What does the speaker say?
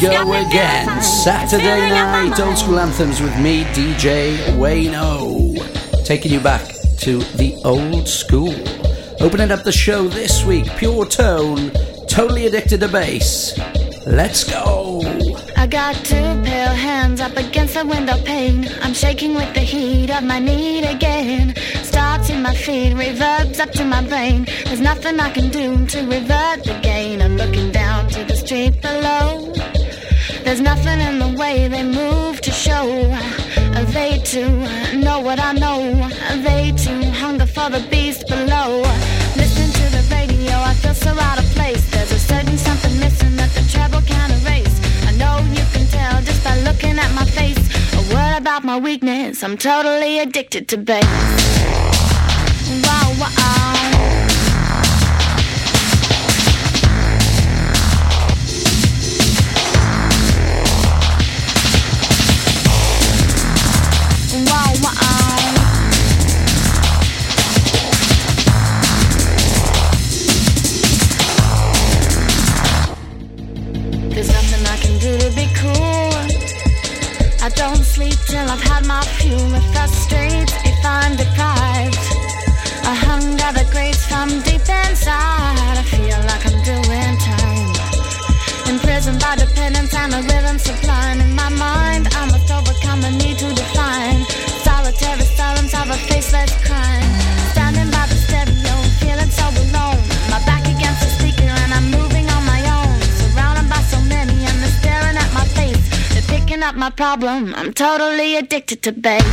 go again. Saturday night old school anthems with me, DJ Wayno. Taking you back to the old school. Opening up the show this week, Puretone, totally addicted to bass. Let's go. I got two pale hands up against the window pane. I'm shaking with the heat of my need again. Starts in my feet, reverbs up to my brain. There's nothing I can do to revert the gain. Move to. Uh, they too uh, know what I know. Uh, they too hunger for the beast below. Listening to the radio, I feel so out of place. There's a certain something missing that the treble can't erase. I know you can tell just by looking at my face. A word about my weakness, I'm totally addicted to bass. Wow. Wow, sleep till I've had my fuel. It frustrates not my problem. I'm totally addicted to bass.